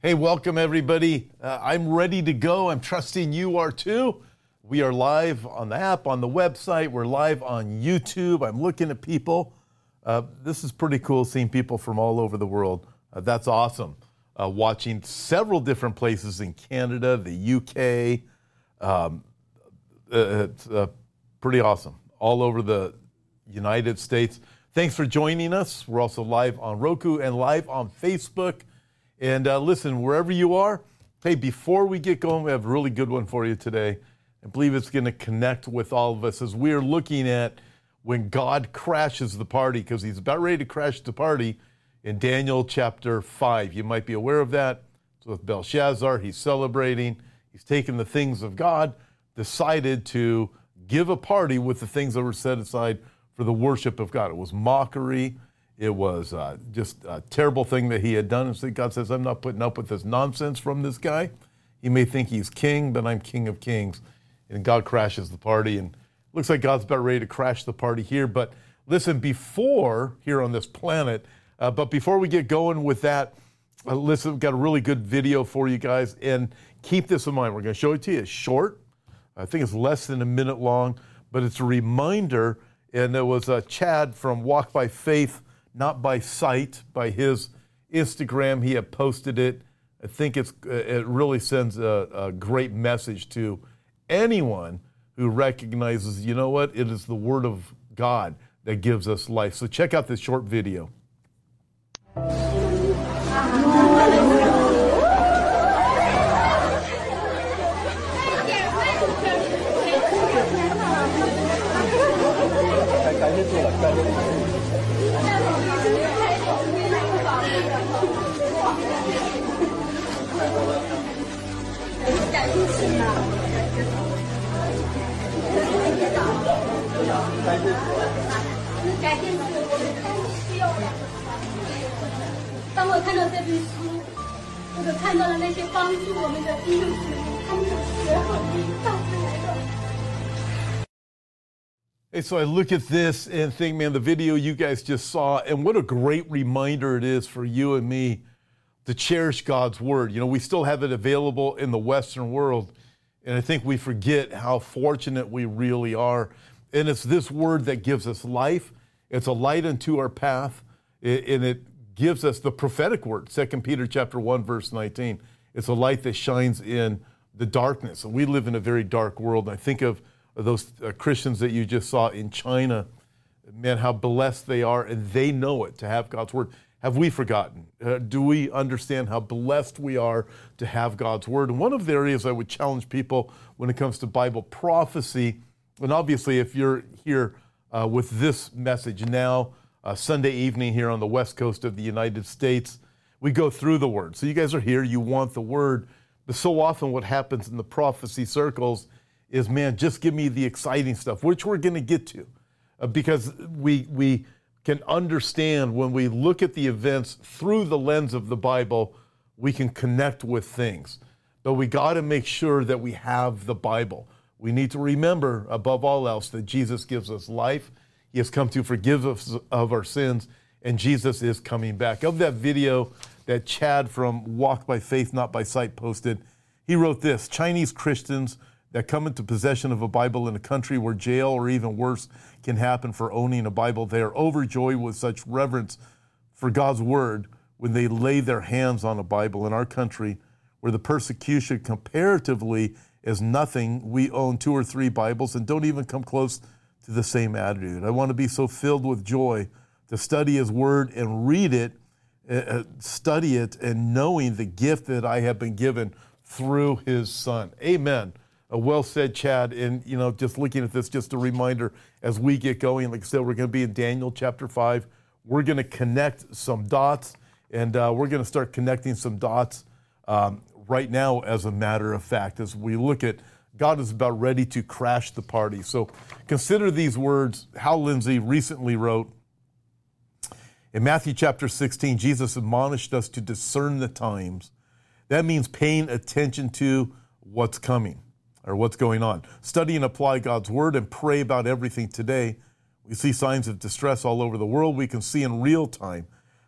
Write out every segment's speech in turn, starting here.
Hey, welcome everybody. Uh, I'm ready to go. I'm trusting you are too. We are live on the app, on the website. We're live on YouTube. I'm looking at people. Uh, this is pretty cool seeing people from all over the world. Uh, that's awesome. Uh, watching several different places in Canada, the UK. Um, uh, it's uh, pretty awesome. All over the United States. Thanks for joining us. We're also live on Roku and live on Facebook. And uh, listen, wherever you are, hey, before we get going, we have a really good one for you today. I believe it's going to connect with all of us as we are looking at when God crashes the party, because he's about ready to crash the party in Daniel chapter 5. You might be aware of that. So with Belshazzar, he's celebrating, he's taken the things of God, decided to give a party with the things that were set aside for the worship of God. It was mockery. It was uh, just a terrible thing that he had done. And so God says, I'm not putting up with this nonsense from this guy. He may think he's king, but I'm king of kings. And God crashes the party. And looks like God's about ready to crash the party here. But listen, before here on this planet, uh, but before we get going with that, uh, listen, we've got a really good video for you guys. And keep this in mind. We're going to show it to you. It's short. I think it's less than a minute long, but it's a reminder. And there was a Chad from Walk by Faith not by sight, by his Instagram. He had posted it. I think it's, uh, it really sends a, a great message to anyone who recognizes, you know what, it is the Word of God that gives us life. So check out this short video. Hey, so I look at this and think, man, the video you guys just saw, and what a great reminder it is for you and me to cherish God's word. You know, we still have it available in the Western world, and I think we forget how fortunate we really are. And it's this word that gives us life. It's a light unto our path, and it gives us the prophetic word. 2 Peter chapter 1, verse 19. It's a light that shines in the darkness. And we live in a very dark world. And I think of those uh, Christians that you just saw in China. Man, how blessed they are, and they know it to have God's word. Have we forgotten? Uh, do we understand how blessed we are to have God's word? And one of the areas I would challenge people when it comes to Bible prophecy, and obviously, if you're here uh, with this message now, uh, Sunday evening here on the west coast of the United States, we go through the word. So you guys are here, you want the word. But so often, what happens in the prophecy circles is, man, just give me the exciting stuff, which we're going to get to, uh, because we we can understand when we look at the events through the lens of the Bible, we can connect with things. But we got to make sure that we have the Bible. We need to remember, above all else, that Jesus gives us life. He has come to forgive us of our sins, and Jesus is coming back. Of that video that Chad from Walk by Faith, Not by Sight posted, he wrote this Chinese Christians that come into possession of a Bible in a country where jail or even worse can happen for owning a Bible. They are overjoyed with such reverence for God's word when they lay their hands on a Bible in our country where the persecution comparatively is nothing. We own two or three Bibles and don't even come close to the same attitude. I want to be so filled with joy to study His Word and read it, uh, study it, and knowing the gift that I have been given through His Son. Amen. Well said, Chad. And, you know, just looking at this, just a reminder as we get going, like I said, we're going to be in Daniel chapter 5. We're going to connect some dots, and uh, we're going to start connecting some dots um, right now, as a matter of fact, as we look at God is about ready to crash the party. So consider these words. Hal Lindsey recently wrote in Matthew chapter 16, Jesus admonished us to discern the times. That means paying attention to what's coming or what's going on. Study and apply God's word and pray about everything today. We see signs of distress all over the world. We can see in real time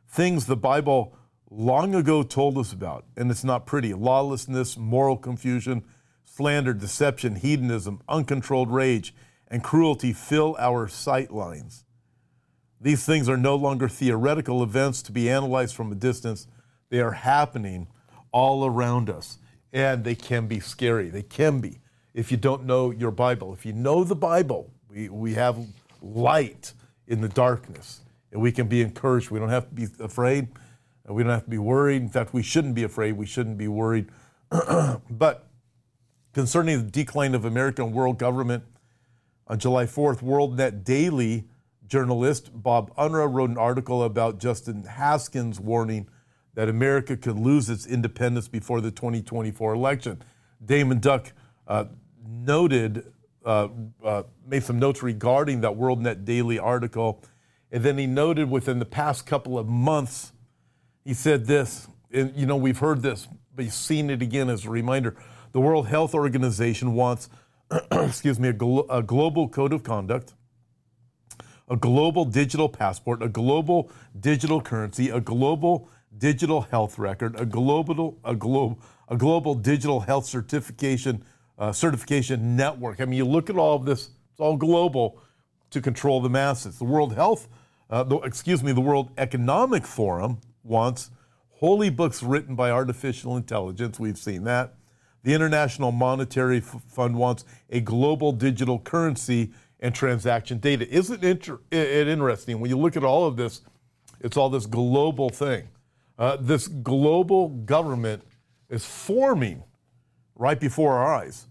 things the Bible long ago told us about, and it's not pretty lawlessness, moral confusion, slander, deception, hedonism, uncontrolled rage, and cruelty fill our sight lines. These things are no longer theoretical events to be analyzed from a distance. They are happening all around us, and they can be scary. They can be if you don't know your Bible. If you know the Bible, we, we have light in the darkness, and we can be encouraged. We don't have to be afraid, we don't have to be worried. In fact, we shouldn't be afraid. We shouldn't be worried. but concerning the decline of American world government, on July 4th, WorldNet Daily journalist Bob Unruh wrote an article about Justin Haskins warning that America could lose its independence before the 2024 election. Daymond Duck uh, noted, uh, uh, made some notes regarding that WorldNet Daily article, and then he noted within the past couple of months, he said this, and you know, we've heard this, but you've seen it again as a reminder. The World Health Organization wants excuse me, a, glo- a global code of conduct, a global digital passport, a global digital currency, a global digital health record, a global a globe a global digital health certification uh, certification network. I mean, you look at all of this; it's all global to control the masses. The World Health, uh, the, excuse me, the World Economic Forum wants holy books written by artificial intelligence. We've seen that. The International Monetary Fund wants a global digital currency and transaction data. Isn't it interesting when you look at all of this? It's all this global thing. Uh, this global government is forming right before our eyes.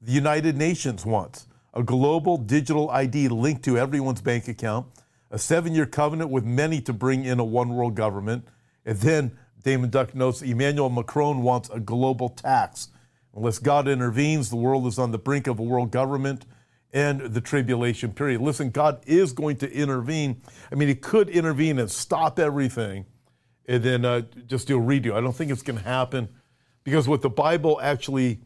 The United Nations wants a global digital ID linked to everyone's bank account, a seven year covenant with many to bring in a one world government, and then Daymond Duck notes Emmanuel Macron wants a global tax Unless God intervenes, the world is on the brink of a world government and the tribulation period. Listen, God is going to intervene. I mean, He could intervene and stop everything and then uh, just do a redo. I don't think it's going to happen because what the Bible actually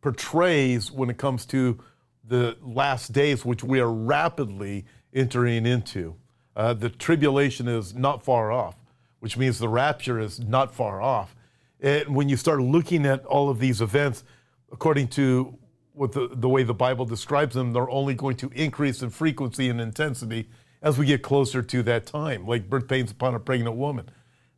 portrays when it comes to the last days, which we are rapidly entering into, uh, the tribulation is not far off, which means the rapture is not far off. And when you start looking at all of these events, according to what the, the way the Bible describes them, they're only going to increase in frequency and intensity as we get closer to that time, like birth pains upon a pregnant woman.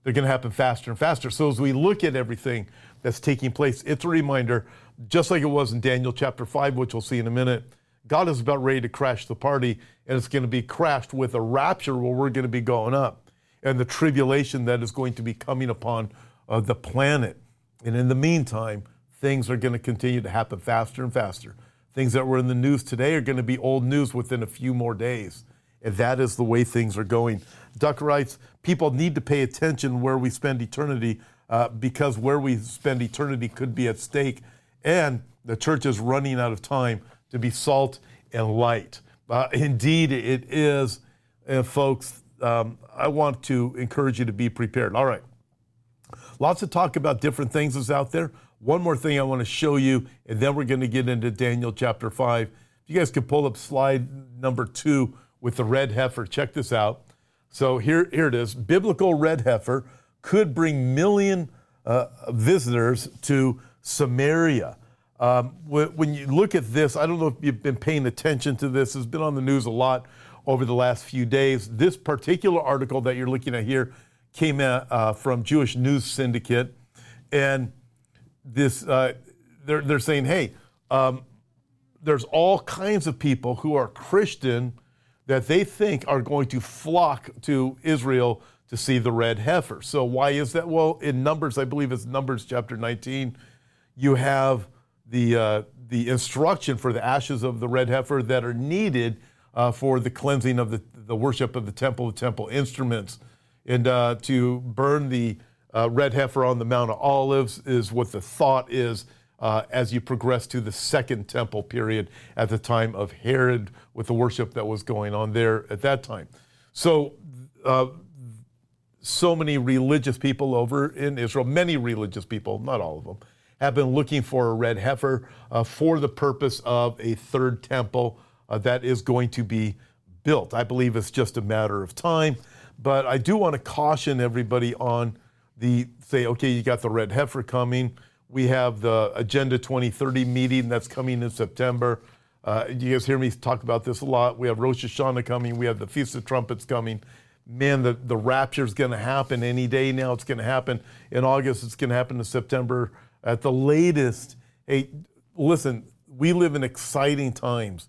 They're going to happen faster and faster. So as we look at everything that's taking place, it's a reminder, just like it was in Daniel chapter 5, which we'll see in a minute, God is about ready to crash the party, and it's going to be crashed with a rapture where we're going to be going up, and the tribulation that is going to be coming upon of the planet. And in the meantime, things are going to continue to happen faster and faster. Things that were in the news today are going to be old news within a few more days. And that is the way things are going. Duck writes people need to pay attention where we spend eternity uh, because where we spend eternity could be at stake. And the church is running out of time to be salt and light. Uh, indeed, it is. Folks, um, I want to encourage you to be prepared. All right. Lots of talk about different things is out there. One more thing I want to show you, and then we're going to get into Daniel chapter 5. If you guys could pull up slide number two with the red heifer, check this out. So here, here it is. Biblical red heifer could bring million uh, visitors to Samaria. Um, when you look at this, I don't know if you've been paying attention to this. It's been on the news a lot over the last few days. This particular article that you're looking at here came uh, from Jewish News Syndicate, and this uh, they're they're saying, hey, um, there's all kinds of people who are Christian that they think are going to flock to Israel to see the red heifer. So why is that? Well, in Numbers, I believe it's Numbers chapter 19, you have the uh, the instruction for the ashes of the red heifer that are needed uh, for the cleansing of the, the worship of the temple, the temple instruments and uh, to burn the uh, red heifer on the Mount of Olives is what the thought is uh, as you progress to the second temple period at the time of Herod with the worship that was going on there at that time. So, uh, so many religious people over in Israel, many religious people, not all of them, have been looking for a red heifer uh, for the purpose of a third temple uh, that is going to be built. I believe it's just a matter of time. But I do want to caution everybody on the say, okay, you got the red heifer coming. We have the Agenda 2030 meeting that's coming in September. Uh, you guys hear me talk about this a lot. We have Rosh Hashanah coming. We have the Feast of Trumpets coming. Man, the, the rapture is going to happen any day now. It's going to happen in August. It's going to happen in September at the latest. Hey, listen, we live in exciting times.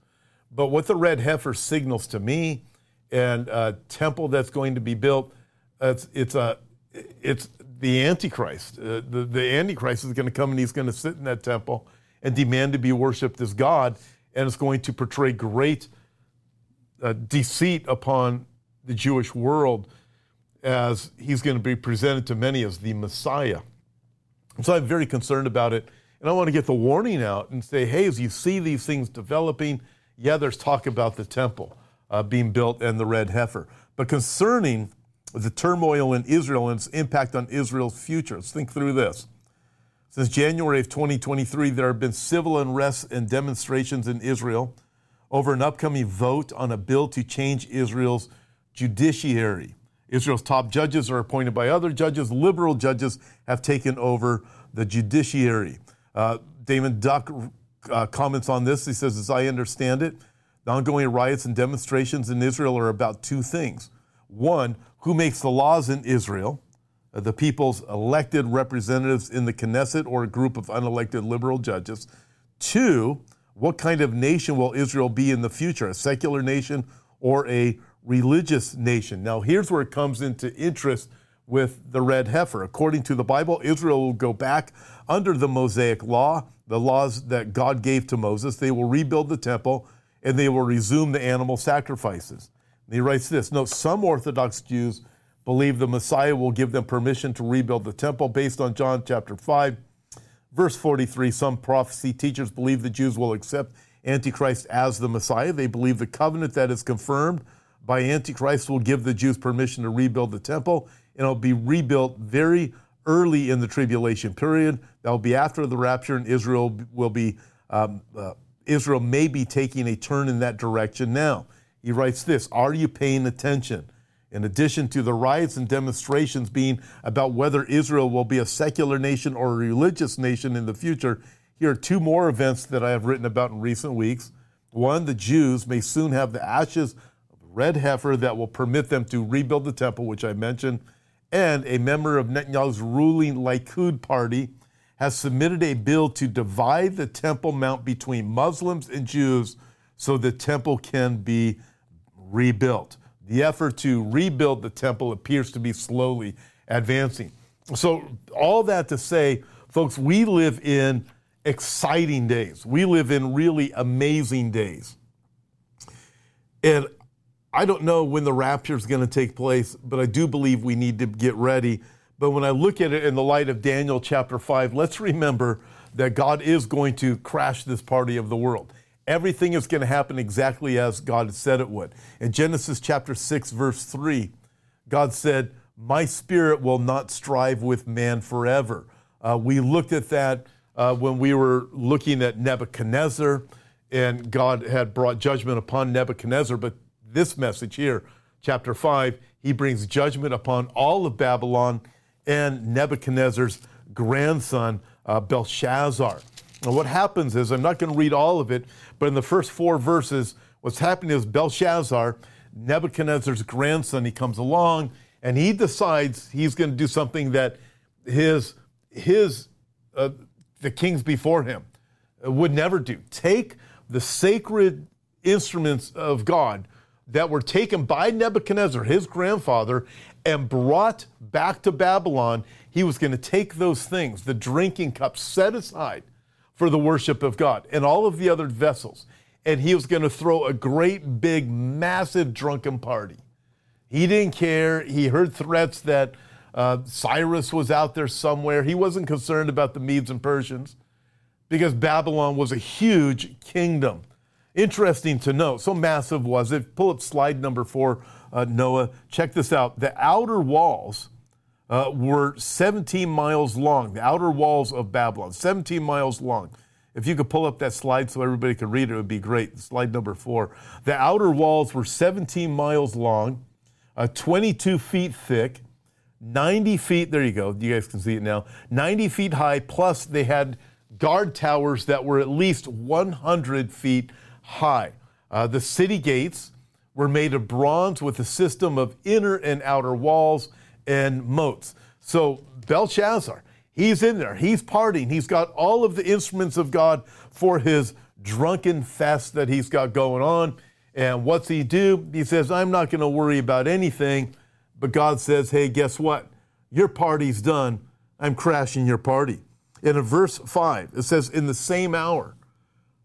But what the red heifer signals to me and a temple that's going to be built, it's, it's, a, it's the Antichrist. Uh, the, the Antichrist is going to come and he's going to sit in that temple and demand to be worshiped as God and it's going to portray great uh, deceit upon the Jewish world as he's going to be presented to many as the Messiah. So I'm very concerned about it. And I want to get the warning out and say, hey, as you see these things developing, yeah, there's talk about the temple uh, being built and the red heifer. But concerning the turmoil in Israel and its impact on Israel's future, let's think through this. Since January of 2023, there have been civil unrest and demonstrations in Israel over an upcoming vote on a bill to change Israel's judiciary. Israel's top judges are appointed by other judges. Liberal judges have taken over the judiciary. Uh, David Duck uh, comments on this. He says, As I understand it, the ongoing riots and demonstrations in Israel are about two things. One, who makes the laws in Israel? Uh, the people's elected representatives in the Knesset or a group of unelected liberal judges. Two, what kind of nation will Israel be in the future, a secular nation or a religious nation? Now, here's where it comes into interest with the red heifer. According to the Bible, Israel will go back under the Mosaic law, the laws that God gave to Moses. They will rebuild the temple and they will resume the animal sacrifices. And he writes this Note, some Orthodox Jews believe the Messiah will give them permission to rebuild the temple based on John chapter 5. Verse 43 Some prophecy teachers believe the Jews will accept Antichrist as the Messiah. They believe the covenant that is confirmed by Antichrist will give the Jews permission to rebuild the temple, and it'll be rebuilt very early in the tribulation period. That will be after the rapture, and Israel will be um, uh, Israel may be taking a turn in that direction now. He writes this: Are you paying attention? In addition to the riots and demonstrations being about whether Israel will be a secular nation or a religious nation in the future, here are two more events that I have written about in recent weeks. One, the Jews may soon have the ashes of a red heifer that will permit them to rebuild the temple, which I mentioned. And a member of Netanyahu's ruling Likud party has submitted a bill to divide the Temple Mount between Muslims and Jews so the temple can be rebuilt. The effort to rebuild the temple appears to be slowly advancing. So, all that to say, folks, we live in exciting days. We live in really amazing days. And I don't know when the rapture is going to take place, but I do believe we need to get ready. But when I look at it in the light of Daniel chapter 5, let's remember that God is going to crash this party of the world everything is going to happen exactly as God said it would. In Genesis chapter 6, verse 3, God said, My spirit will not strive with man forever. Uh, we looked at that uh, when we were looking at Nebuchadnezzar, and God had brought judgment upon Nebuchadnezzar. But this message here, chapter 5, he brings judgment upon all of Babylon and Nebuchadnezzar's grandson, uh, Belshazzar. And what happens is, I'm not going to read all of it, but in the first four verses, what's happening is Belshazzar, Nebuchadnezzar's grandson, he comes along and he decides he's going to do something that his, his uh, the kings before him would never do. Take the sacred instruments of God that were taken by Nebuchadnezzar, his grandfather, and brought back to Babylon. He was going to take those things, the drinking cups, set aside for the worship of God and all of the other vessels. And he was going to throw a great, big, massive drunken party. He didn't care. He heard threats that uh, Cyrus was out there somewhere. He wasn't concerned about the Medes and Persians because Babylon was a huge kingdom. Interesting to note, so massive was it. Pull up slide number four, uh, Noah. Check this out. The outer walls uh, were 17 miles long, the outer walls of Babylon, 17 miles long. If you could pull up that slide so everybody could read it, it would be great. Slide number four. The outer walls were 17 miles long, uh, 22 feet thick, 90 feet, there you go, you guys can see it now, 90 feet high, plus they had guard towers that were at least 100 feet high. Uh, the city gates were made of bronze with a system of inner and outer walls and moats. So Belshazzar, he's in there, he's partying, he's got all of the instruments of God for his drunken fest that he's got going on. And what's he do? He says, I'm not going to worry about anything. But God says, hey, guess what? Your party's done. I'm crashing your party. In verse 5, it says, in the same hour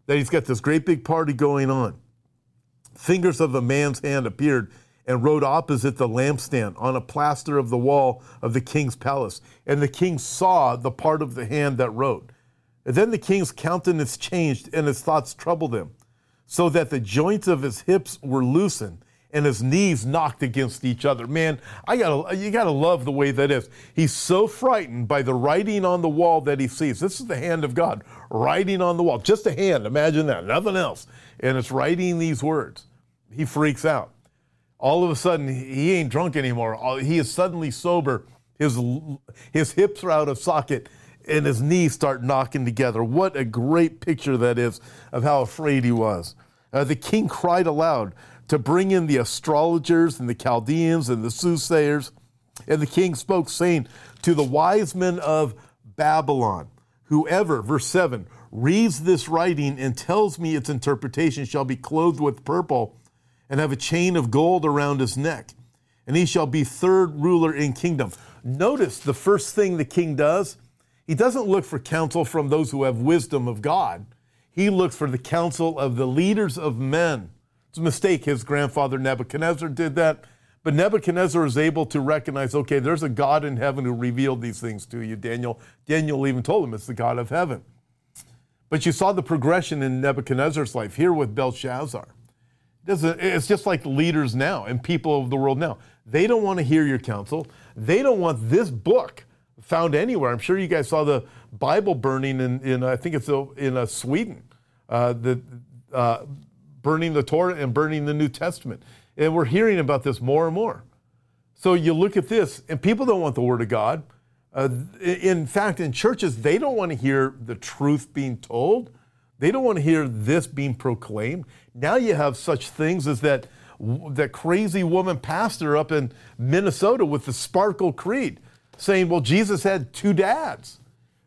that he's got this great big party going on, fingers of a man's hand appeared and wrote opposite the lampstand on a plaster of the wall of the king's palace. And the king saw the part of the hand that wrote. And then the king's countenance changed and his thoughts troubled him, so that the joints of his hips were loosened and his knees knocked against each other. Man, I gotta, you gotta love the way that is. He's so frightened by the writing on the wall that he sees. This is the hand of God writing on the wall, just a hand. Imagine that, nothing else. And it's writing these words. He freaks out. All of a sudden, he ain't drunk anymore. He is suddenly sober. His, his hips are out of socket and his knees start knocking together. What a great picture that is of how afraid he was. Uh, the king cried aloud to bring in the astrologers and the Chaldeans and the soothsayers. And the king spoke, saying to the wise men of Babylon, Whoever, verse 7, reads this writing and tells me its interpretation shall be clothed with purple and have a chain of gold around his neck, and he shall be third ruler in kingdom. Notice the first thing the king does, he doesn't look for counsel from those who have wisdom of God. He looks for the counsel of the leaders of men. It's a mistake. His grandfather Nebuchadnezzar did that. But Nebuchadnezzar is able to recognize okay, there's a God in heaven who revealed these things to you, Daniel. Daniel even told him it's the God of heaven. But you saw the progression in Nebuchadnezzar's life here with Belshazzar. It's just like leaders now and people of the world now. They don't want to hear your counsel. They don't want this book found anywhere. I'm sure you guys saw the Bible burning in, in I think it's in uh, Sweden. Uh, the, uh, burning the Torah and burning the New Testament. And we're hearing about this more and more. So you look at this, and people don't want the Word of God. Uh, in fact, in churches, they don't want to hear the truth being told. They don't want to hear this being proclaimed. Now you have such things as that that crazy woman pastor up in Minnesota with the Sparkle Creed saying, well, Jesus had two dads.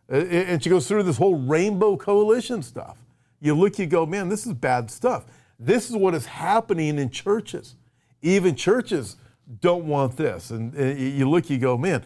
And she goes through this whole rainbow coalition stuff. You look, you go, man, this is bad stuff. This is what is happening in churches. Even churches don't want this. And uh, you look, you go, man,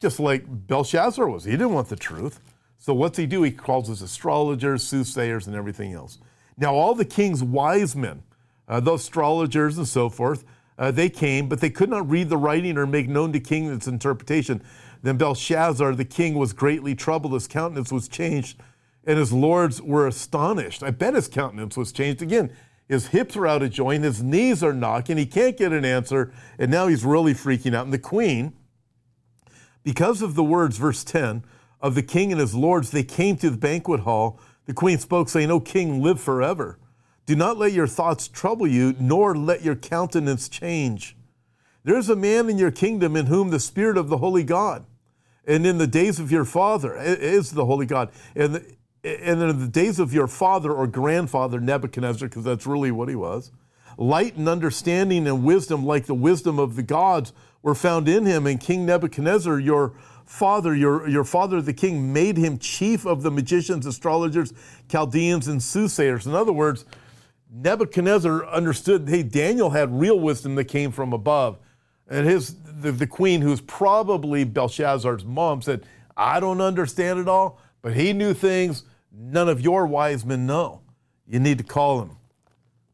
just like Belshazzar was, he didn't want the truth. So what's he do? He calls his astrologers, soothsayers, and everything else. Now, all the king's wise men, uh, those astrologers and so forth, uh, they came, but they could not read the writing or make known to king its interpretation. Then Belshazzar, the king, was greatly troubled. His countenance was changed, and his lords were astonished. I bet his countenance was changed again. His hips are out of joint, his knees are knocking, he can't get an answer, and now he's really freaking out. And the queen, because of the words, verse 10, of the king and his lords, they came to the banquet hall. The queen spoke, saying, O king, live forever. Do not let your thoughts trouble you, nor let your countenance change. There is a man in your kingdom in whom the Spirit of the Holy God, and in the days of your father is the Holy God, and and in the days of your father or grandfather Nebuchadnezzar, because that's really what he was, light and understanding and wisdom, like the wisdom of the gods, were found in him. And King Nebuchadnezzar, your father, your, your father the king, made him chief of the magicians, astrologers, Chaldeans, and soothsayers. In other words, Nebuchadnezzar understood, hey, Daniel had real wisdom that came from above. And his the, the queen, who's probably Belshazzar's mom, said, I don't understand it all, but he knew things none of your wise men know. You need to call him.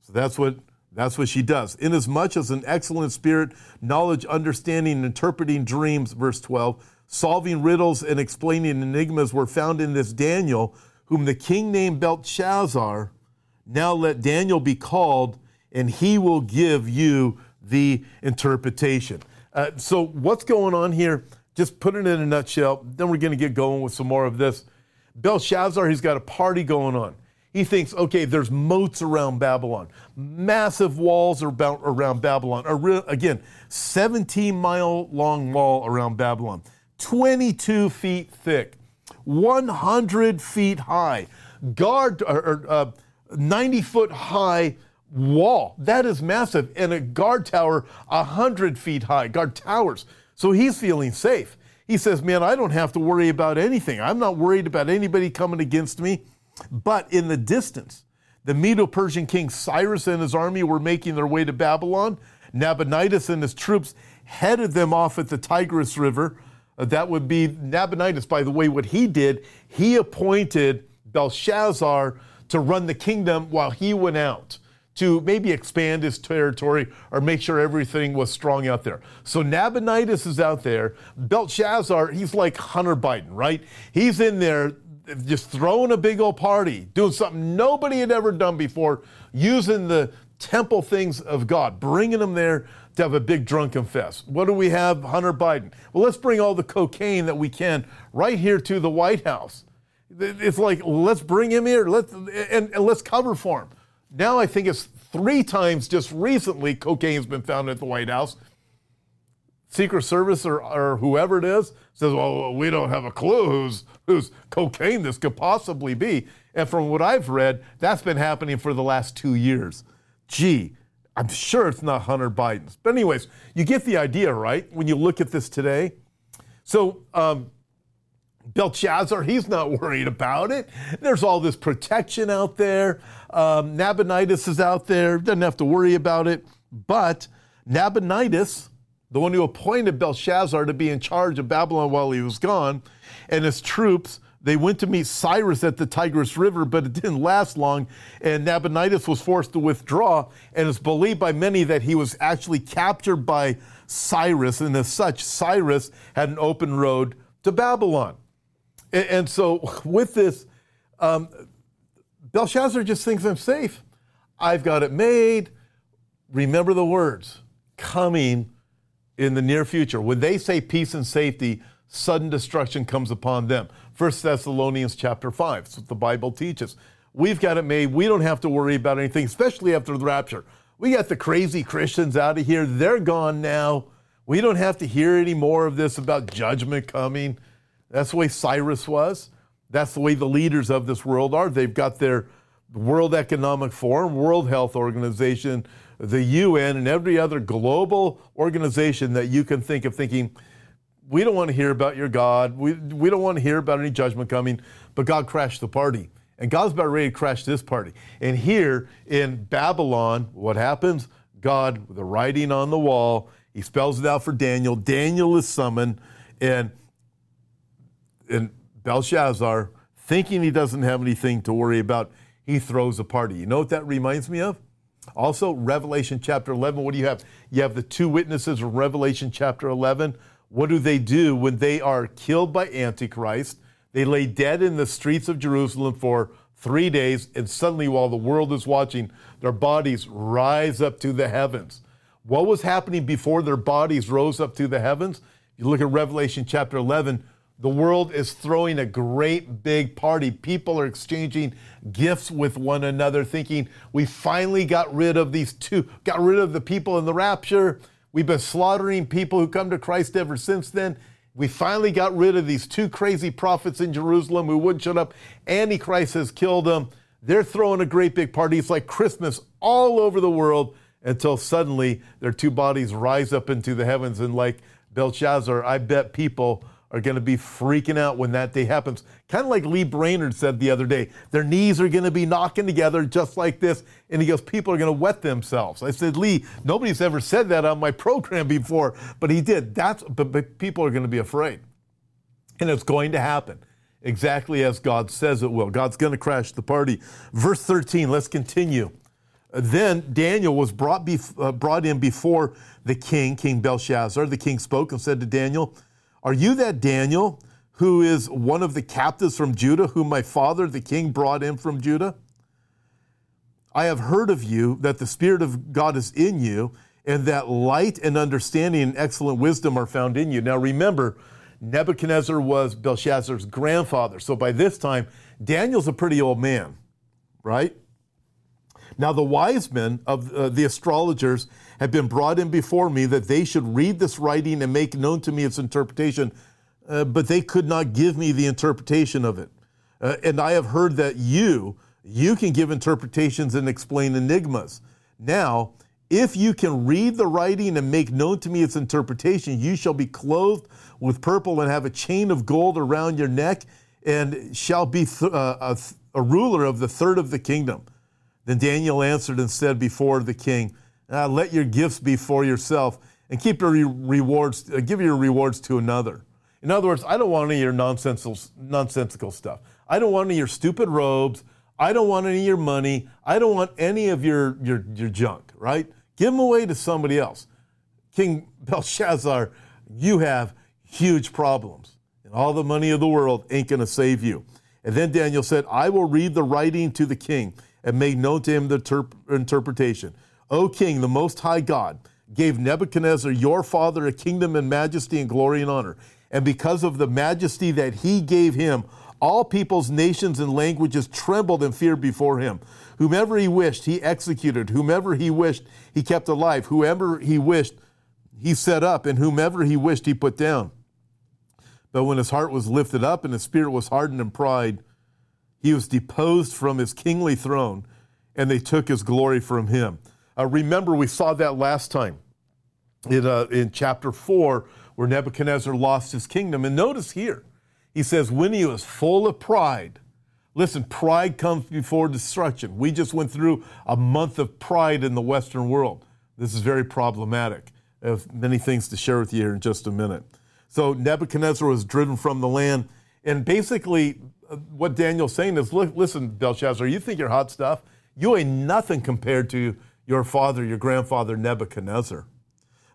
So that's what that's what she does. Inasmuch as an excellent spirit, knowledge, understanding, interpreting dreams, verse 12, solving riddles and explaining enigmas were found in this Daniel, whom the king named Belshazzar. Now let Daniel be called, and he will give you the interpretation. Uh, so, what's going on here? Just put it in a nutshell. Then we're going to get going with some more of this. Belshazzar, he's got a party going on. He thinks, okay, there's moats around Babylon, massive walls around Babylon. Again, 17 mile long wall around Babylon, 22 feet thick, 100 feet high, guard or, uh, 90 foot high wall. That is massive. And a guard tower 100 feet high, guard towers. So he's feeling safe. He says, Man, I don't have to worry about anything. I'm not worried about anybody coming against me. But in the distance, the Medo Persian king Cyrus and his army were making their way to Babylon. Nabonidus and his troops headed them off at the Tigris River. That would be Nabonidus, by the way, what he did, he appointed Belshazzar to run the kingdom while he went out to maybe expand his territory or make sure everything was strong out there. So Nabonidus is out there. Belshazzar, he's like Hunter Biden, right? He's in there just throwing a big old party, doing something nobody had ever done before, using the temple things of God, bringing them there to have a big drunken fest. What do we have? Hunter Biden. Well, let's bring all the cocaine that we can right here to the White House. It's like, let's bring him here let's, and, and let's cover for him. Now I think it's three times just recently cocaine's been found at the White House. Secret Service or, or whoever it is says, well, we don't have a clue whose, whose cocaine this could possibly be. And from what I've read, that's been happening for the last two years. Gee, I'm sure it's not Hunter Biden's. But, anyways, you get the idea, right? When you look at this today. So, um, Belshazzar, he's not worried about it. There's all this protection out there. Um, Nabonidus is out there, doesn't have to worry about it. But Nabonidus, the one who appointed Belshazzar to be in charge of Babylon while he was gone, and his troops, they went to meet Cyrus at the Tigris River, but it didn't last long, and Nabonidus was forced to withdraw. And it's believed by many that he was actually captured by Cyrus, and as such, Cyrus had an open road to Babylon. And, and so, with this, um, Belshazzar just thinks I'm safe. I've got it made. Remember the words coming in the near future. When they say peace and safety, sudden destruction comes upon them. 1 Thessalonians chapter 5. That's what the Bible teaches. We've got it made. We don't have to worry about anything, especially after the rapture. We got the crazy Christians out of here. They're gone now. We don't have to hear any more of this about judgment coming. That's the way Cyrus was. That's the way the leaders of this world are. They've got their World Economic Forum, World Health Organization, the UN, and every other global organization that you can think of thinking, we don't want to hear about your God. We, we don't want to hear about any judgment coming. But God crashed the party. And God's about ready to crash this party. And here in Babylon, what happens? God, the writing on the wall, he spells it out for Daniel. Daniel is summoned, and and Belshazzar, thinking he doesn't have anything to worry about, he throws a party. You know what that reminds me of? Also, Revelation chapter 11, what do you have? You have the two witnesses of Revelation chapter 11. What do they do when they are killed by Antichrist? They lay dead in the streets of Jerusalem for three days, and suddenly, while the world is watching, their bodies rise up to the heavens. What was happening before their bodies rose up to the heavens? You look at Revelation chapter 11, the world is throwing a great big party. People are exchanging gifts with one another, thinking we finally got rid of these two, got rid of the people in the rapture. We've been slaughtering people who come to Christ ever since then. We finally got rid of these two crazy prophets in Jerusalem who wouldn't shut up. Antichrist has killed them. They're throwing a great big party. It's like Christmas all over the world until suddenly their two bodies rise up into the heavens. And like Belshazzar, I bet people are going to be freaking out when that day happens. Kind of like Lee Brainard said the other day, their knees are going to be knocking together just like this. And he goes, people are going to wet themselves. I said, Lee, nobody's ever said that on my program before, but he did. That's, but, but people are going to be afraid. And it's going to happen exactly as God says it will. God's going to crash the party. Verse 13, let's continue. Then Daniel was brought, bef- uh, brought in before the king, King Belshazzar. The king spoke and said to Daniel, are you that Daniel who is one of the captives from Judah, whom my father the king brought in from Judah? I have heard of you that the Spirit of God is in you, and that light and understanding and excellent wisdom are found in you. Now remember, Nebuchadnezzar was Belshazzar's grandfather. So by this time, Daniel's a pretty old man, right? Now, the wise men of uh, the astrologers have been brought in before me that they should read this writing and make known to me its interpretation, uh, but they could not give me the interpretation of it. Uh, and I have heard that you, you can give interpretations and explain enigmas. Now, if you can read the writing and make known to me its interpretation, you shall be clothed with purple and have a chain of gold around your neck, and shall be th- uh, a, a ruler of the third of the kingdom. Then Daniel answered and said before the king, uh, Let your gifts be for yourself, and keep your re- rewards, uh, give your rewards to another. In other words, I don't want any of your nonsensical, nonsensical stuff. I don't want any of your stupid robes. I don't want any of your money. I don't want any of your, your, your junk, right? Give them away to somebody else. King Belshazzar, you have huge problems. And all the money of the world ain't going to save you. And then Daniel said, I will read the writing to the king and make known to him the terp- interpretation. O king, the most high God, gave Nebuchadnezzar your father a kingdom and majesty and glory and honor. And because of the majesty that he gave him, all peoples, nations, and languages trembled and feared before him. Whomever he wished, he executed. Whomever he wished, he kept alive. Whoever he wished, he set up. And whomever he wished, he put down. But when his heart was lifted up and his spirit was hardened in pride, he was deposed from his kingly throne, and they took his glory from him. Uh, remember, we saw that last time in, uh, in chapter 4, where Nebuchadnezzar lost his kingdom. And notice here, he says, when he was full of pride, listen, pride comes before destruction. We just went through a month of pride in the Western world. This is very problematic. I have many things to share with you here in just a minute. So Nebuchadnezzar was driven from the land, and basically what Daniel's saying is, listen, Belshazzar, you think you're hot stuff? You ain't nothing compared to your father, your grandfather Nebuchadnezzar.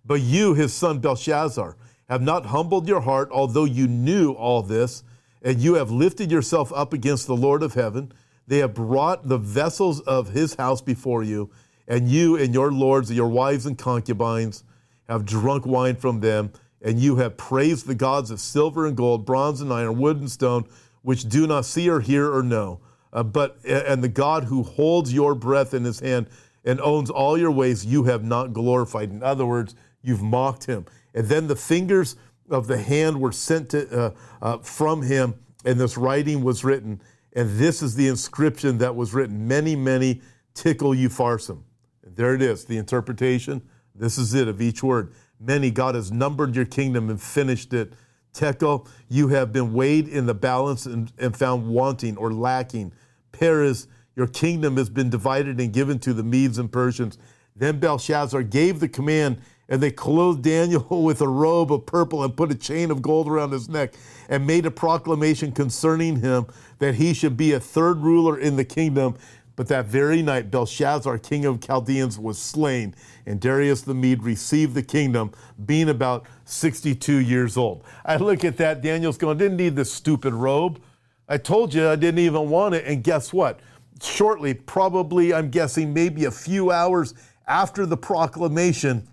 But you, his son Belshazzar, have not humbled your heart, although you knew all this, and you have lifted yourself up against the Lord of heaven. They have brought the vessels of his house before you, and you and your lords, your wives and concubines, have drunk wine from them, and you have praised the gods of silver and gold, bronze and iron, wood and stone, which do not see or hear or know, uh, but and the God who holds your breath in his hand and owns all your ways, you have not glorified. In other words, you've mocked him. And then the fingers of the hand were sent to, uh, uh, from him, and this writing was written. And this is the inscription that was written Mene, mene Tekel Upharsin. And there it is, the interpretation. This is it of each word. Mene, God has numbered your kingdom and finished it Tekel, you have been weighed in the balance and, and found wanting or lacking. Peres, your kingdom has been divided and given to the Medes and Persians. Then Belshazzar gave the command, and they clothed Daniel with a robe of purple and put a chain of gold around his neck, and made a proclamation concerning him that he should be a third ruler in the kingdom. But that very night, Belshazzar, king of Chaldeans, was slain, and Darius the Mede received the kingdom, being about 62 years old. I look at that, Daniel's going, didn't need this stupid robe. I told you I didn't even want it, and guess what? Shortly, probably, I'm guessing maybe a few hours after the proclamation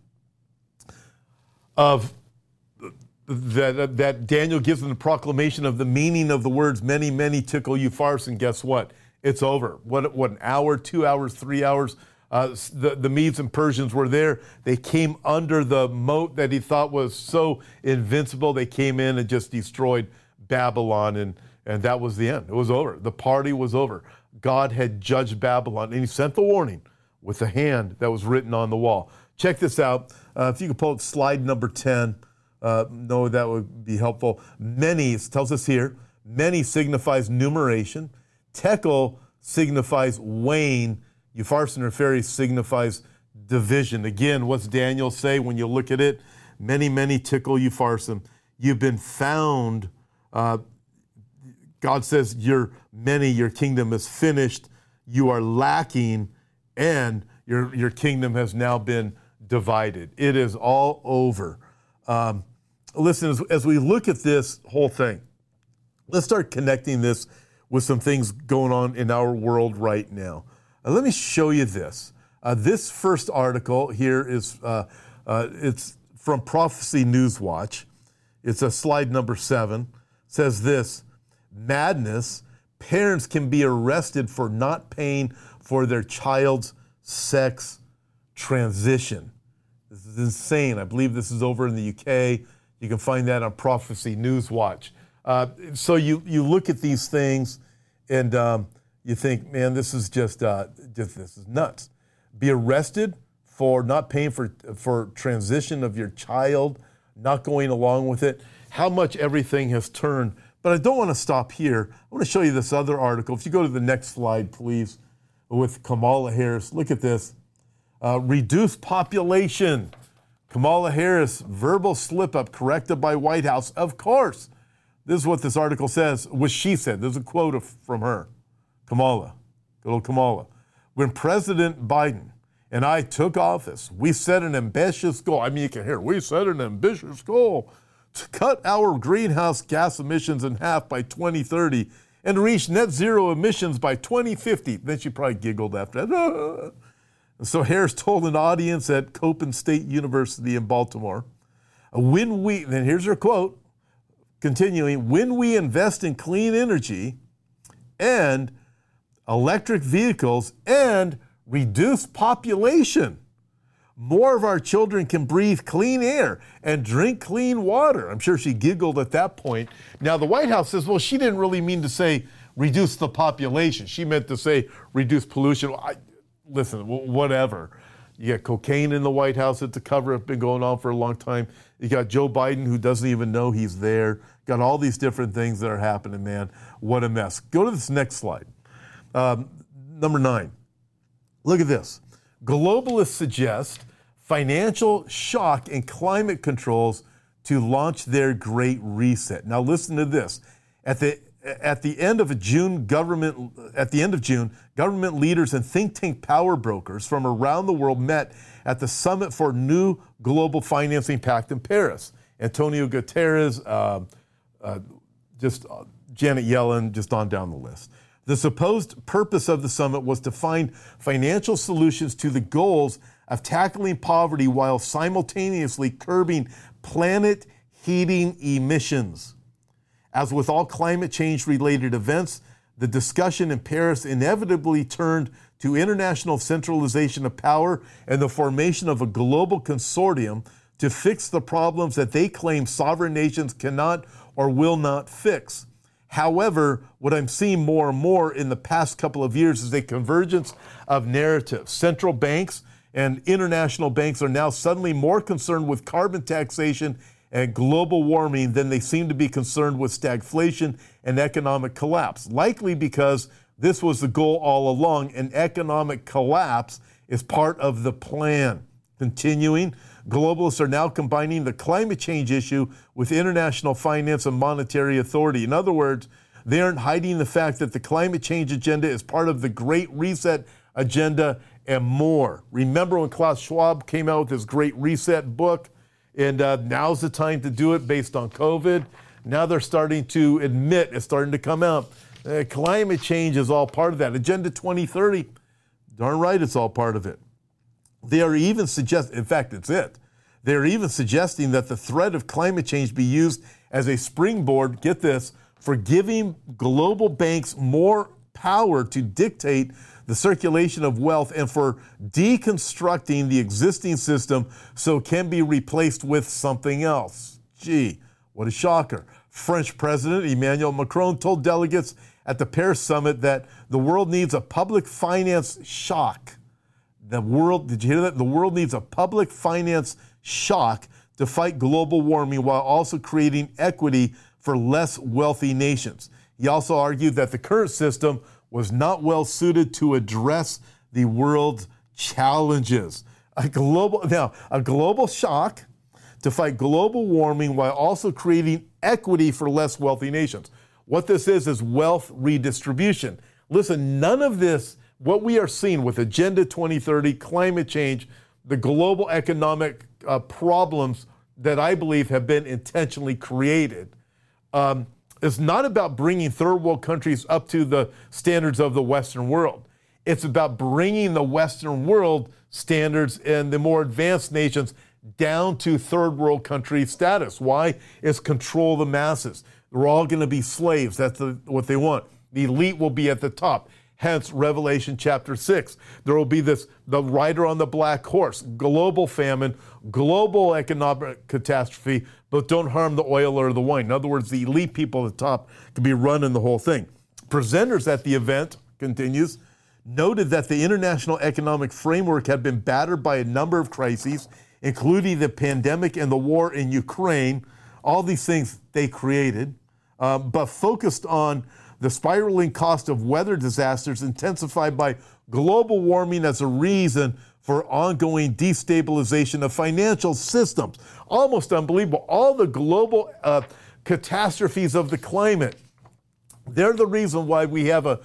of that, that Daniel gives them the proclamation of the meaning of the words, mene, mene tekel you farce, and guess what? it's over. What, what an hour, two hours, three hours. Uh, the, the Medes and Persians were there. They came under the moat that he thought was so invincible. They came in and just destroyed Babylon, and, and that was the end. It was over. The party was over. God had judged Babylon, and he sent the warning with a hand that was written on the wall. Check this out. Uh, if you could pull up slide number 10, uh, no, that would be helpful. Mene, tells us here, mene signifies numeration. Tekel signifies wane. Upharsin or Phares signifies division. Again, what's Daniel say when you look at it? Mene, mene Tekel Upharsin. You've been found. Uh, God says, You're mene, your kingdom is finished. You are lacking, and your, your kingdom has now been divided. It is all over. Um, listen, as, as we look at this whole thing, let's start connecting this with some things going on in our world right now. Uh, let me show you this. Uh, this first article here is uh, uh it's from Prophecy Newswatch. It's a slide number seven. It says this: Madness. Parents can be arrested for not paying for their child's sex transition. This is insane. I believe this is over in the UK. You can find that on Prophecy News Watch. Uh, so you, you look at these things and um, you think, man, this is just, uh, just this is nuts. Be arrested for not paying for for transition of your child, not going along with it. How much everything has turned. But I don't want to stop here. I want to show you this other article. If you go to the next slide, please, with Kamala Harris. Look at this. Uh, reduced population. Kamala Harris, verbal slip up corrected by White House. Of course. This is what this article says, what she said. There's a quote from her, Kamala, good old Kamala. When President Biden and I took office, we set an ambitious goal. I mean, you can hear, we set an ambitious goal to cut our greenhouse gas emissions in half by 2030 and reach net zero emissions by 2050. Then she probably giggled after that. so Harris told an audience at Coppin State University in Baltimore, when we, then here's her quote, continuing, when we invest in clean energy and electric vehicles and reduce population, more of our children can breathe clean air and drink clean water. I'm sure she giggled at that point. Now, the White House says, well, she didn't really mean to say reduce the population. She meant to say reduce pollution. I, listen, whatever. You got cocaine in the White House. It's a cover up, been going on for a long time. You got Joe Biden, who doesn't even know he's there. Got all these different things that are happening, man. What a mess. Go to this next slide. Um, number nine. Look at this. Globalists suggest financial shock and climate controls to launch their great reset. Now listen to this. At the at the end of June, government at the end of June, government leaders and think tank power brokers from around the world met at the summit for new global financing pact in Paris. Antonio Guterres, uh, uh, just uh, Janet Yellen, just on down the list. The supposed purpose of the summit was to find financial solutions to the goals of tackling poverty while simultaneously curbing planet heating emissions. As with all climate change related events, the discussion in Paris inevitably turned to international centralization of power and the formation of a global consortium to fix the problems that they claim sovereign nations cannot or will not fix. However, what I'm seeing more and more in the past couple of years is a convergence of narratives. Central banks and international banks are now suddenly more concerned with carbon taxation and global warming than they seem to be concerned with stagflation and economic collapse. Likely because this was the goal all along, and economic collapse is part of the plan. Continuing, globalists are now combining the climate change issue with international finance and monetary authority. In other words, they aren't hiding the fact that the climate change agenda is part of the Great Reset agenda and more. Remember when Klaus Schwab came out with his Great Reset book? And uh, now's the time to do it based on COVID. Now they're starting to admit, it's starting to come out. Uh, climate change is all part of that. Agenda 2030, darn right, it's all part of it. They are even suggesting, in fact, it's it. They are even suggesting that the threat of climate change be used as a springboard, get this, for giving global banks more power to dictate the circulation of wealth and for deconstructing the existing system so it can be replaced with something else. Gee, what a shocker. French President Emmanuel Macron told delegates at the Paris summit that the world needs a public finance shock the world, did you hear that? The world needs a public finance shock to fight global warming while also creating equity for less wealthy nations. He also argued that the current system was not well suited to address the world's challenges. A global now, a global shock to fight global warming while also creating equity for less wealthy nations. What this is is wealth redistribution. Listen, none of this what we are seeing with Agenda 2030, climate change, the global economic uh, problems that I believe have been intentionally created, um, is not about bringing third world countries up to the standards of the Western world. It's about bringing the Western world standards and the more advanced nations down to third world country status. Why? It's control the masses. They're all going to be slaves. That's the, what they want. The elite will be at the top. Hence, Revelation chapter 6. There will be this, the rider on the black horse, global famine, global economic catastrophe, but don't harm the oil or the wine. In other words, the elite people at the top could be running the whole thing. Presenters at the event, continues, noted that the international economic framework had been battered by a number of crises, including the pandemic and the war in Ukraine. All these things they created, um, but focused on the spiraling cost of weather disasters intensified by global warming as a reason for ongoing destabilization of financial systems. Almost unbelievable. All the global uh, catastrophes of the climate, they're the reason why we have a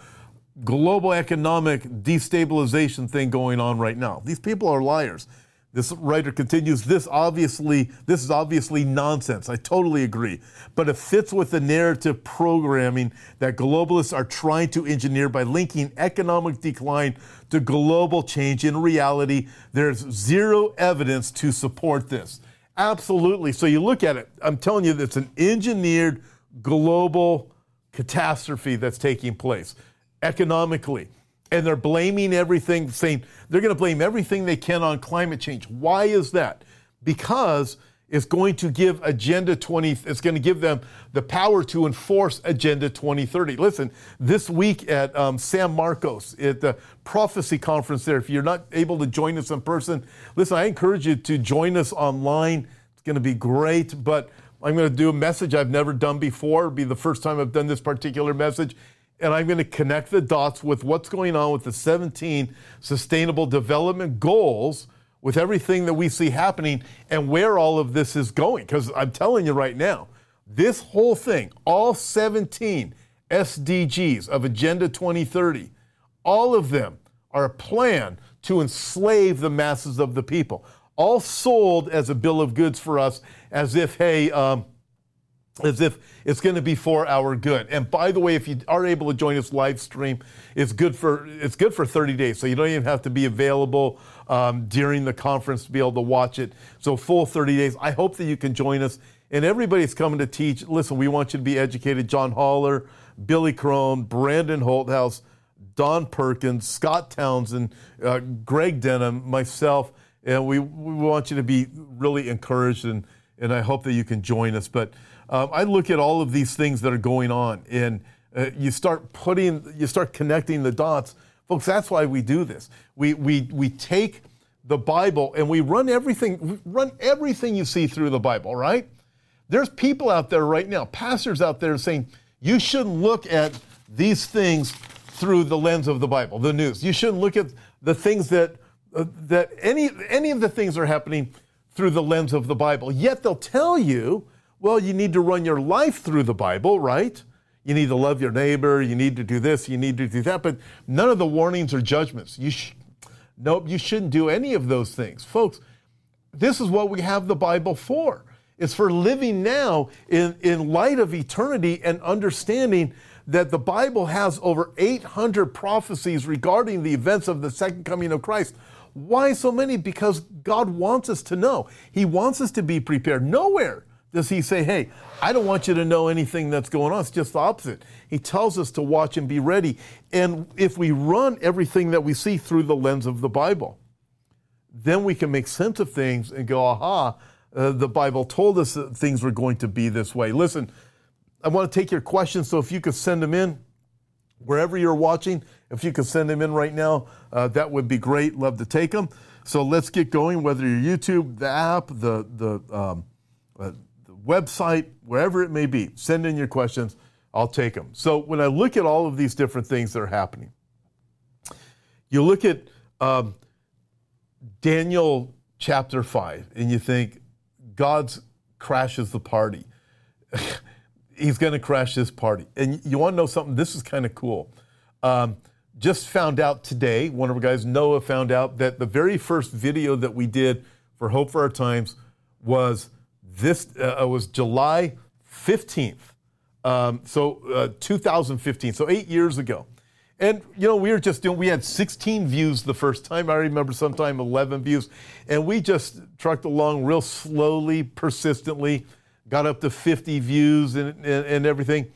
global economic destabilization thing going on right now. These people are liars. This writer continues, this obviously, this is obviously nonsense. I totally agree. But it fits with the narrative programming that globalists are trying to engineer by linking economic decline to global change. In reality, there's zero evidence to support this. Absolutely. So you look at it, I'm telling you, it's an engineered global catastrophe that's taking place economically and they're blaming everything, saying they're going to blame everything they can on climate change. Why is that? Because it's going to give Agenda 20, it's going to give them the power to enforce Agenda 2030. Listen, this week at um, San Marcos, at the prophecy conference there, if you're not able to join us in person, listen, I encourage you to join us online. It's going to be great, but I'm going to do a message I've never done before. It'll be the first time I've done this particular message and I'm going to connect the dots with what's going on with the 17 Sustainable Development Goals, with everything that we see happening, and where all of this is going. Because I'm telling you right now, this whole thing, all 17 SDGs of Agenda 2030, all of them are a plan to enslave the masses of the people, all sold as a bill of goods for us, as if, hey, um, as if it's going to be for our good. And by the way, if you are able to join us live stream, it's good for it's good for 30 days. So you don't even have to be available um, during the conference to be able to watch it. So full 30 days. I hope that you can join us. And everybody's coming to teach. Listen, we want you to be educated. John Haller, Billy Crone, Brandon Holthaus, Don Perkins, Scott Townsend, uh, Greg Denham, myself, and we, we want you to be really encouraged. And and I hope that you can join us. But um, I look at all of these things that are going on, and uh, you start putting, you start connecting the dots. Folks, that's why we do this. We, we, we take the Bible and we run everything, run everything you see through the Bible, right? There's people out there right now, pastors out there saying, you shouldn't look at these things through the lens of the Bible, the news. You shouldn't look at the things that, uh, that any, any of the things are happening through the lens of the Bible. Yet they'll tell you well, you need to run your life through the Bible, right? You need to love your neighbor, you need to do this, you need to do that, but none of the warnings or judgments. You sh- nope, you shouldn't do any of those things. Folks, this is what we have the Bible for. It's for living now in, in light of eternity and understanding that the Bible has over 800 prophecies regarding the events of the second coming of Christ. Why so many? Because God wants us to know. He wants us to be prepared. Nowhere does he say, hey, I don't want you to know anything that's going on? It's just the opposite. He tells us to watch and be ready. And if we run everything that we see through the lens of the Bible, then we can make sense of things and go, aha, uh, the Bible told us that things were going to be this way. Listen, I want to take your questions, so if you could send them in wherever you're watching, if you could send them in right now, uh, that would be great. Love to take them. So let's get going. Whether you're YouTube, the app, the the um, uh, website, wherever it may be. Send in your questions. I'll take them. So when I look at all of these different things that are happening, you look at um, Daniel chapter 5 and you think, God's crashes the party. He's going to crash this party. And you want to know something? This is kind of cool. Um, just found out today, one of our guys, Noah, found out that the very first video that we did for Hope for Our Times was this uh, was July 15th. Um, so uh, 2015, so eight years ago. And you know, we were just doing. We had 16 views the first time. I remember sometime 11 views, and we just trucked along real slowly, persistently, got up to 50 views and, and, and everything.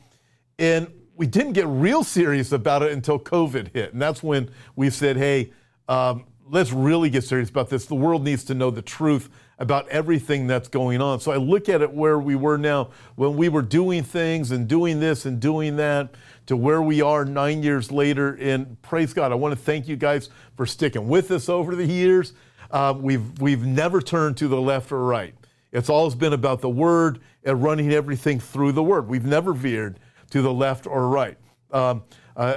And we didn't get real serious about it until COVID hit. And that's when we said, hey, um, let's really get serious about this. The world needs to know the truth about everything that's going on. So I look at it where we were now when we were doing things and doing this and doing that to where we are nine years later. And praise God, I want to thank you guys for sticking with us over the years. Uh, we've, we've never turned to the left or right. It's always been about the Word and running everything through the Word. We've never veered to the left or right. Um, uh,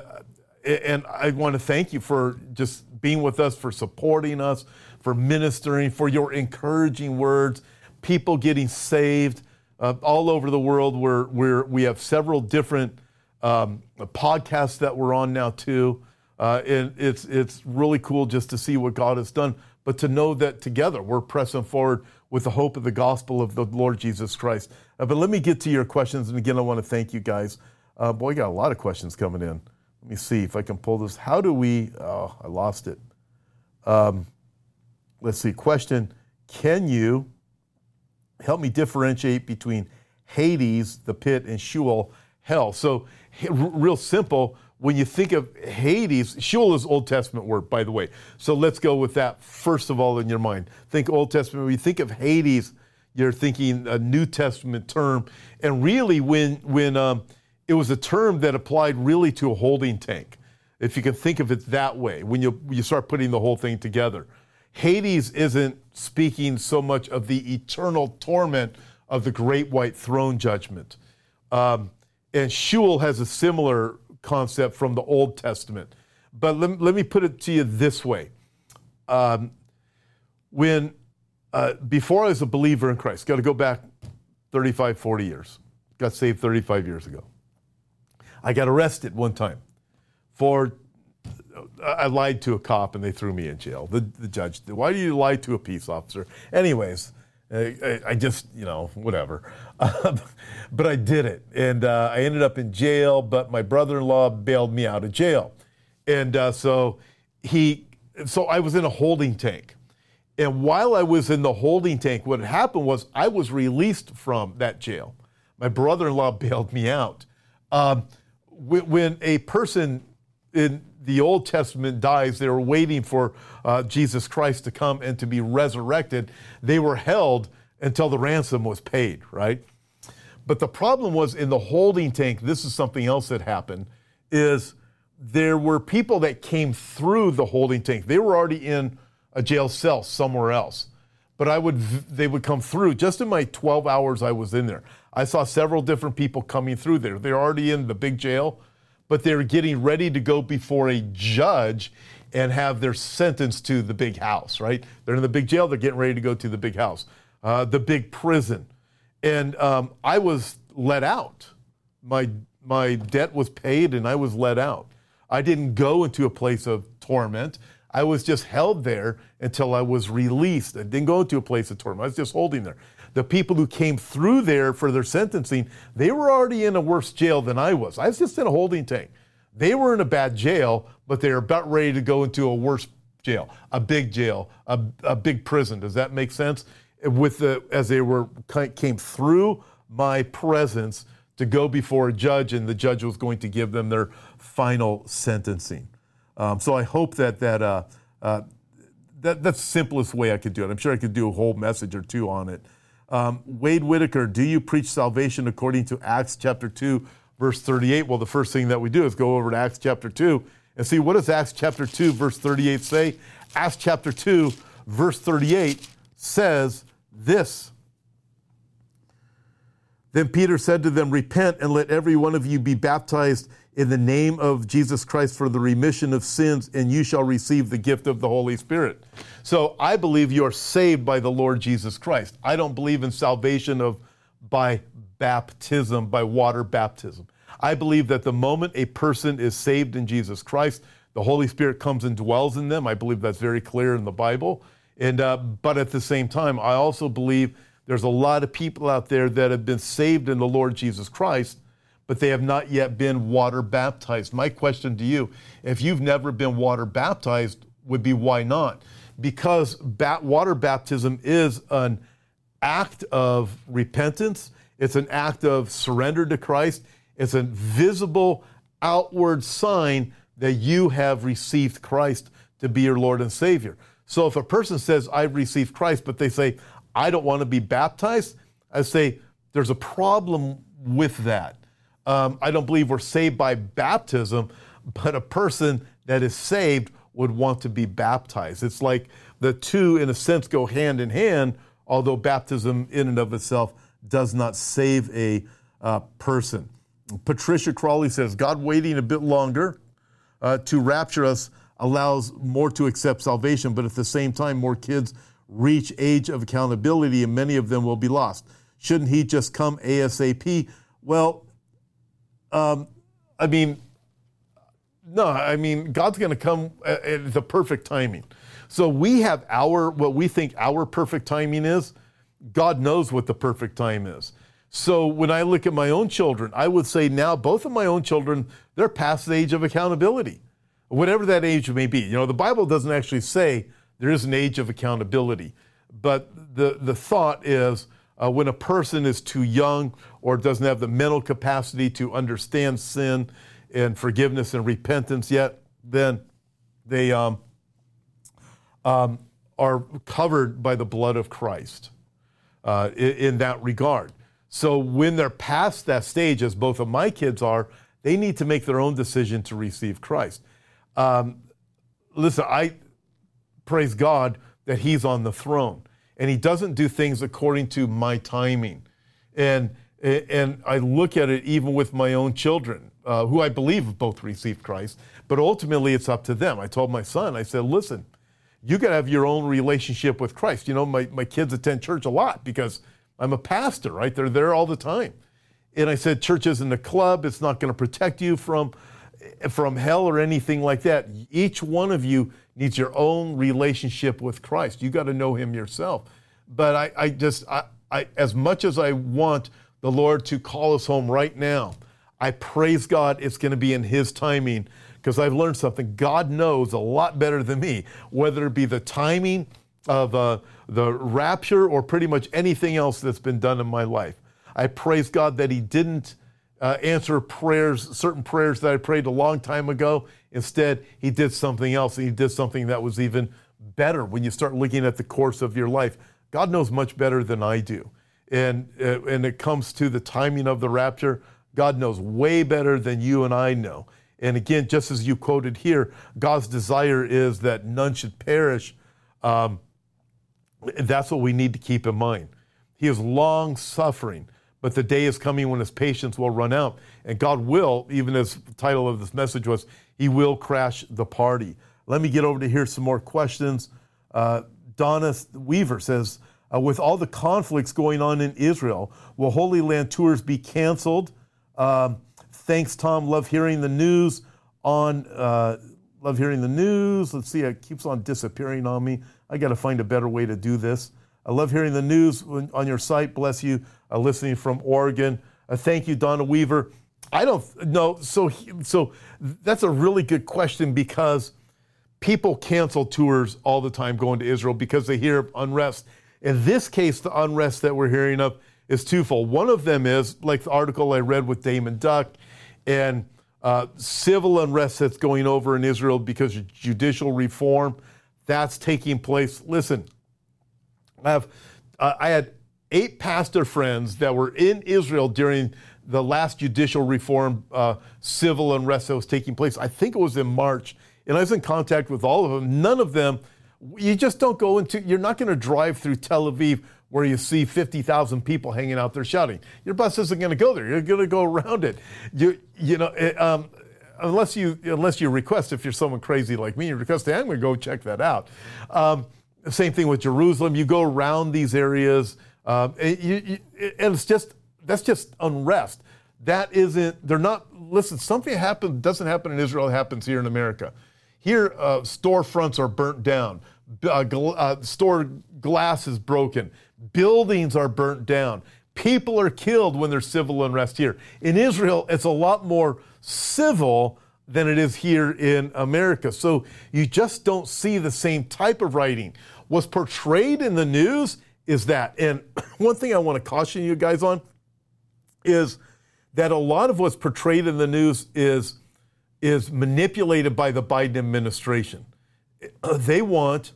and I want to thank you for just being with us, for supporting us, for ministering, for your encouraging words, people getting saved uh, all over the world. We're, we're, we have several different um, podcasts that we're on now, too. Uh, and it's, it's really cool just to see what God has done, but to know that together we're pressing forward with the hope of the gospel of the Lord Jesus Christ. Uh, but let me get to your questions. And again, I want to thank you guys. Uh, boy, got a lot of questions coming in. Let me see if I can pull this. How do we? Oh, I lost it. Um, let's see. Question Can you help me differentiate between Hades, the pit, and Sheol, hell? So, real simple. When you think of Hades, Sheol is Old Testament word, by the way. So let's go with that first of all in your mind. Think Old Testament. When you think of Hades, you're thinking a New Testament term. And really, when when um, it was a term that applied really to a holding tank, if you can think of it that way, when you, you start putting the whole thing together. Hades isn't speaking so much of the eternal torment of the great white throne judgment. Um, and Sheol has a similar concept from the Old Testament. But let, let me put it to you this way. Um, when, uh, before I was a believer in Christ, got to go back 35, 40 years, got saved 35 years ago. I got arrested one time for I lied to a cop and they threw me in jail. The, the judge, why do you lie to a peace officer? Anyways, I, I just, you know, whatever. but I did it. And uh, I ended up in jail, but my brother in law bailed me out of jail. And uh, so he, so I was in a holding tank. And while I was in the holding tank, what happened was I was released from that jail. My brother in law bailed me out. Um, when a person in the Old Testament dies, they were waiting for uh, Jesus Christ to come and to be resurrected. They were held until the ransom was paid, right? But the problem was in the holding tank, this is something else that happened, is there were people that came through the holding tank. They were already in a jail cell somewhere else. But I would they would come through just in my 12 hours I was in there. I saw several different people coming through there. They're already in the big jail, but they're getting ready to go before a judge and have their sentence to the big house, right? They're in the big jail, they're getting ready to go to the big house, uh, the big prison. And um, I was let out. My, my debt was paid and I was let out. I didn't go into a place of torment. I was just held there until I was released. I didn't go into a place of torment. I was just holding there the people who came through there for their sentencing, they were already in a worse jail than I was. I was just in a holding tank. They were in a bad jail, but they were about ready to go into a worse jail, a big jail, a, a big prison. Does that make sense? With the as they were came through my presence to go before a judge, and the judge was going to give them their final sentencing. Um, so I hope that that. Uh, uh, that, that's the simplest way I could do it. I'm sure I could do a whole message or two on it. Um, Wade Whitaker, do you preach salvation according to Acts chapter 2, verse 38? Well, the first thing that we do is go over to Acts chapter 2 and see what does Acts chapter 2, verse 38 say? Acts chapter 2, verse 38 says this. Then Peter said to them, Repent and let every one of you be baptized in the name of Jesus Christ for the remission of sins, and you shall receive the gift of the Holy Spirit. So I believe you are saved by the Lord Jesus Christ. I don't believe in salvation of by baptism, by water baptism. I believe that the moment a person is saved in Jesus Christ, the Holy Spirit comes and dwells in them. I believe that's very clear in the Bible. And uh, but at the same time, I also believe there's a lot of people out there that have been saved in the Lord Jesus Christ, but they have not yet been water baptized. My question to you, if you've never been water baptized, would be why not? Because bat- water baptism is an act of repentance, it's an act of surrender to Christ, it's a visible outward sign that you have received Christ to be your Lord and Savior. So if a person says, I've received Christ, but they say, I don't want to be baptized, I say, there's a problem with that. Um, I don't believe we're saved by baptism, but a person that is saved would want to be baptized. It's like the two, in a sense, go hand in hand, although baptism in and of itself does not save a uh, person. Patricia Crawley says, God waiting a bit longer uh, to rapture us allows more to accept salvation, but at the same time, more kids reach age of accountability and many of them will be lost. Shouldn't he just come ASAP? Well, um, I mean, no, I mean, God's going to come at the perfect timing. So we have our, what we think our perfect timing is. God knows what the perfect time is. So when I look at my own children, I would say now both of my own children, they're past the age of accountability, whatever that age may be. You know, the Bible doesn't actually say there is an age of accountability, but the, the thought is uh, when a person is too young or doesn't have the mental capacity to understand sin and forgiveness and repentance yet, then they um, um, are covered by the blood of Christ uh, in, in that regard. So when they're past that stage, as both of my kids are, they need to make their own decision to receive Christ. Um, listen, I praise God that He's on the throne, and He doesn't do things according to my timing. And and I look at it even with my own children, uh, who I believe have both received Christ, but ultimately it's up to them. I told my son, I said, listen, you got to have your own relationship with Christ. You know, my, my kids attend church a lot because I'm a pastor, right? They're there all the time. And I said, church isn't a club. It's not going to protect you from, from hell or anything like that. Each one of you needs your own relationship with Christ. You got to know him yourself. But I, I just, I, I, as much as I want the Lord to call us home right now, I praise God it's going to be in his timing because I've learned something. God knows a lot better than me, whether it be the timing of uh, the rapture or pretty much anything else that's been done in my life. I praise God that He didn't uh, answer prayers, certain prayers that I prayed a long time ago. Instead, He did something else. and He did something that was even better when you start looking at the course of your life. God knows much better than I do. And, uh, and it comes to the timing of the rapture, God knows way better than you and I know. And again, just as you quoted here, God's desire is that none should perish. Um, that's what we need to keep in mind. He is long suffering, but the day is coming when his patience will run out. And God will, even as the title of this message was, He will crash the party. Let me get over to hear some more questions. Uh, Donna Weaver says, uh, with all the conflicts going on in Israel, will Holy Land tours be canceled? Um, thanks, Tom. Love hearing the news on. Uh, love hearing the news. Let's see, it keeps on disappearing on me. I got to find a better way to do this. I love hearing the news on your site. Bless you, uh, listening from Oregon. Uh, thank you, Donna Weaver. I don't know. So, so that's a really good question because people cancel tours all the time going to Israel because they hear unrest. In this case, the unrest that we're hearing of is twofold. One of them is like the article I read with Daymond Duck and uh, civil unrest that's going over in Israel because of judicial reform that's taking place. Listen, I have uh, I had eight pastor friends that were in Israel during the last judicial reform uh, civil unrest that was taking place. I think it was in March, and I was in contact with all of them. None of them. You just don't go into. You're not going to drive through Tel Aviv where you see 50,000 people hanging out there shouting. Your bus isn't going to go there. You're going to go around it. You you know. It, um, unless you unless you request, if you're someone crazy like me, you request, hey, I'm going to go check that out. Um, same thing with Jerusalem. You go around these areas, um, and, you, you, and it's just that's just unrest. That isn't. They're not. Listen, something happens doesn't happen in Israel. It happens here in America. Here, uh, storefronts are burnt down. Uh, gl- uh, store glass is broken. Buildings are burnt down. People are killed when there's civil unrest here. In Israel, it's a lot more civil than it is here in America. So you just don't see the same type of writing. What's portrayed in the news is that. And one thing I want to caution you guys on is that a lot of what's portrayed in the news is is manipulated by the Biden administration. They want,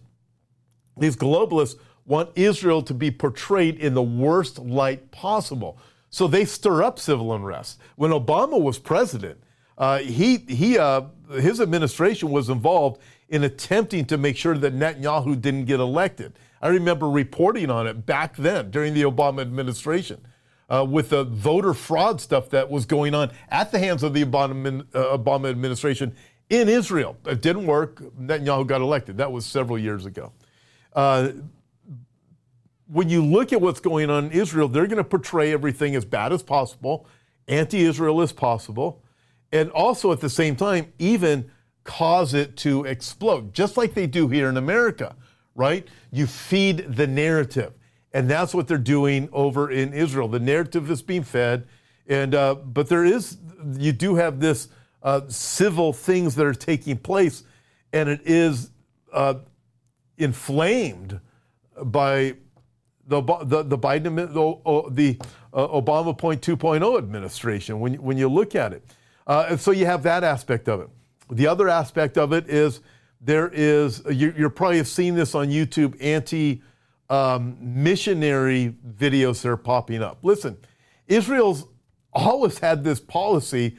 these globalists want Israel to be portrayed in the worst light possible. So they stir up civil unrest. When Obama was president, uh, he, he, uh, his administration was involved in attempting to make sure that Netanyahu didn't get elected. I remember reporting on it back then during the Obama administration. Uh, with the voter fraud stuff that was going on at the hands of the Obama, uh, Obama administration in Israel. It didn't work. Netanyahu got elected. That was several years ago. Uh, when you look at what's going on in Israel, they're going to portray everything as bad as possible, anti Israel as possible, and also at the same time, even cause it to explode, just like they do here in America, right? You feed the narrative. And that's what they're doing over in Israel. The narrative is being fed. And, uh, but there is, you do have this uh, civil things that are taking place, and it is uh, inflamed by the the, the Biden the, the uh, Obama point 2.0 administration when when you look at it. Uh, and so you have that aspect of it. The other aspect of it is there is you, you're probably have seen this on YouTube anti um, missionary videos that are popping up. Listen, Israel's always had this policy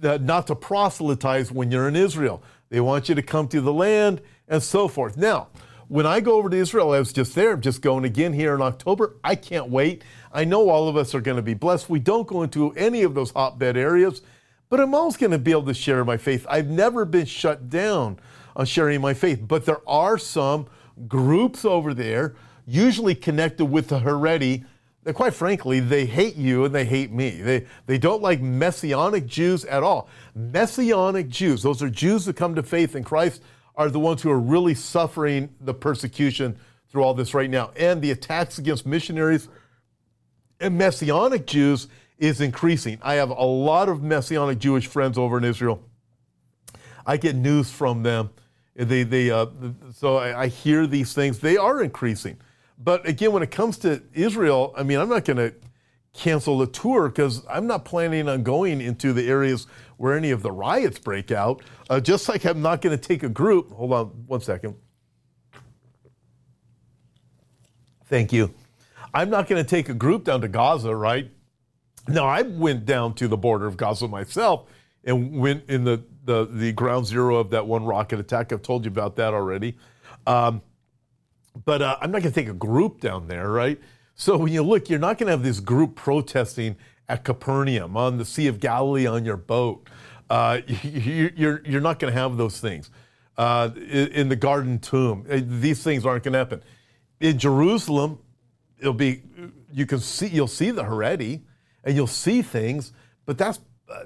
not to proselytize when you're in Israel. They want you to come to the land and so forth. Now, when I go over to Israel, I was just there, I'm just going again here in October. I can't wait. I know all of us are going to be blessed. We don't go into any of those hotbed areas, but I'm always going to be able to share my faith. I've never been shut down on sharing my faith, but there are some groups over there, usually connected with the Haredi, that quite frankly, they hate you and they hate me. They, they don't like Messianic Jews at all. Messianic Jews, those are Jews that come to faith in Christ are the ones who are really suffering the persecution through all this right now. And the attacks against missionaries and Messianic Jews is increasing. I have a lot of Messianic Jewish friends over in Israel. I get news from them. They, they, uh, so I, I hear these things. They are increasing. But again, when it comes to Israel, I mean, I'm not going to cancel the tour because I'm not planning on going into the areas where any of the riots break out. Uh, just like I'm not going to take a group. Hold on one second. Thank you. I'm not going to take a group down to Gaza, right? Now, I went down to the border of Gaza myself and went in the, the, the ground zero of that one rocket attack. I've told you about that already. Um, but uh, I'm not going to take a group down there, right? So when you look, you're not going to have this group protesting at Capernaum, on the Sea of Galilee, on your boat. Uh, you, are you're, you're not going to have those things. Uh, in the garden tomb, uh, these things aren't going to happen. In Jerusalem, it'll be you can see you'll see the Haredi and you'll see things, but that's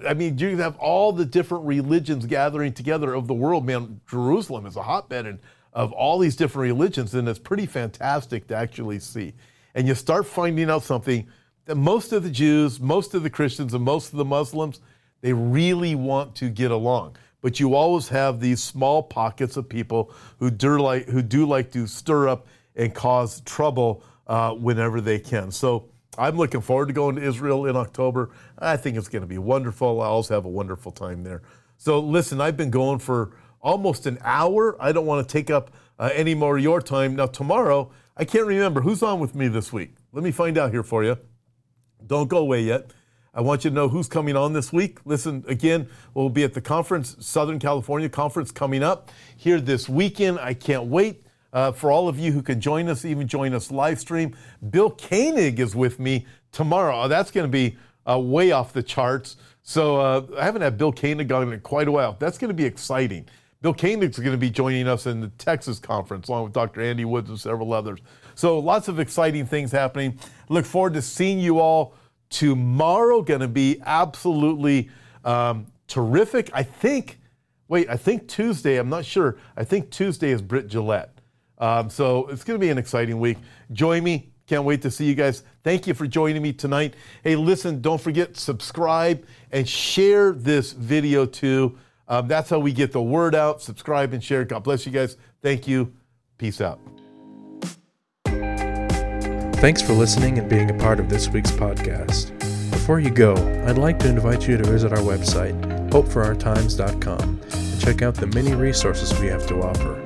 I mean you have all the different religions gathering together of the world. Man, Jerusalem is a hotbed and of all these different religions, and it's pretty fantastic to actually see. And you start finding out something that most of the Jews, most of the Christians, and most of the Muslims, they really want to get along. But you always have these small pockets of people who do like, who do like to stir up and cause trouble uh, whenever they can. So I'm looking forward to going to Israel in October. I think it's going to be wonderful. I also have a wonderful time there. So listen, I've been going for almost an hour. I don't want to take up uh, any more of your time. Now, tomorrow, I can't remember who's on with me this week. Let me find out here for you. Don't go away yet. I want you to know who's coming on this week. Listen, again, we'll be at the conference, Southern California conference coming up here this weekend. I can't wait uh, for all of you who can join us, even join us live stream. Bill Koenig is with me tomorrow. Uh, that's going to be uh, way off the charts. So uh, I haven't had Bill Koenig on in quite a while. That's going to be exciting. Bill Koenig is going to be joining us in the Texas conference, along with Dr. Andy Woods and several others. So lots of exciting things happening. Look forward to seeing you all tomorrow. Going to be absolutely um, terrific. I think. Wait, I think Tuesday. I'm not sure. I think Tuesday is Britt Gillette. Um, so it's going to be an exciting week. Join me. Can't wait to see you guys. Thank you for joining me tonight. Hey, listen, don't forget subscribe and share this video too. Um, that's how we get the word out. Subscribe and share. God bless you guys. Thank you. Peace out. Thanks for listening and being a part of this week's podcast. Before you go, I'd like to invite you to visit our website hopeforourtimes.com and check out the many resources we have to offer.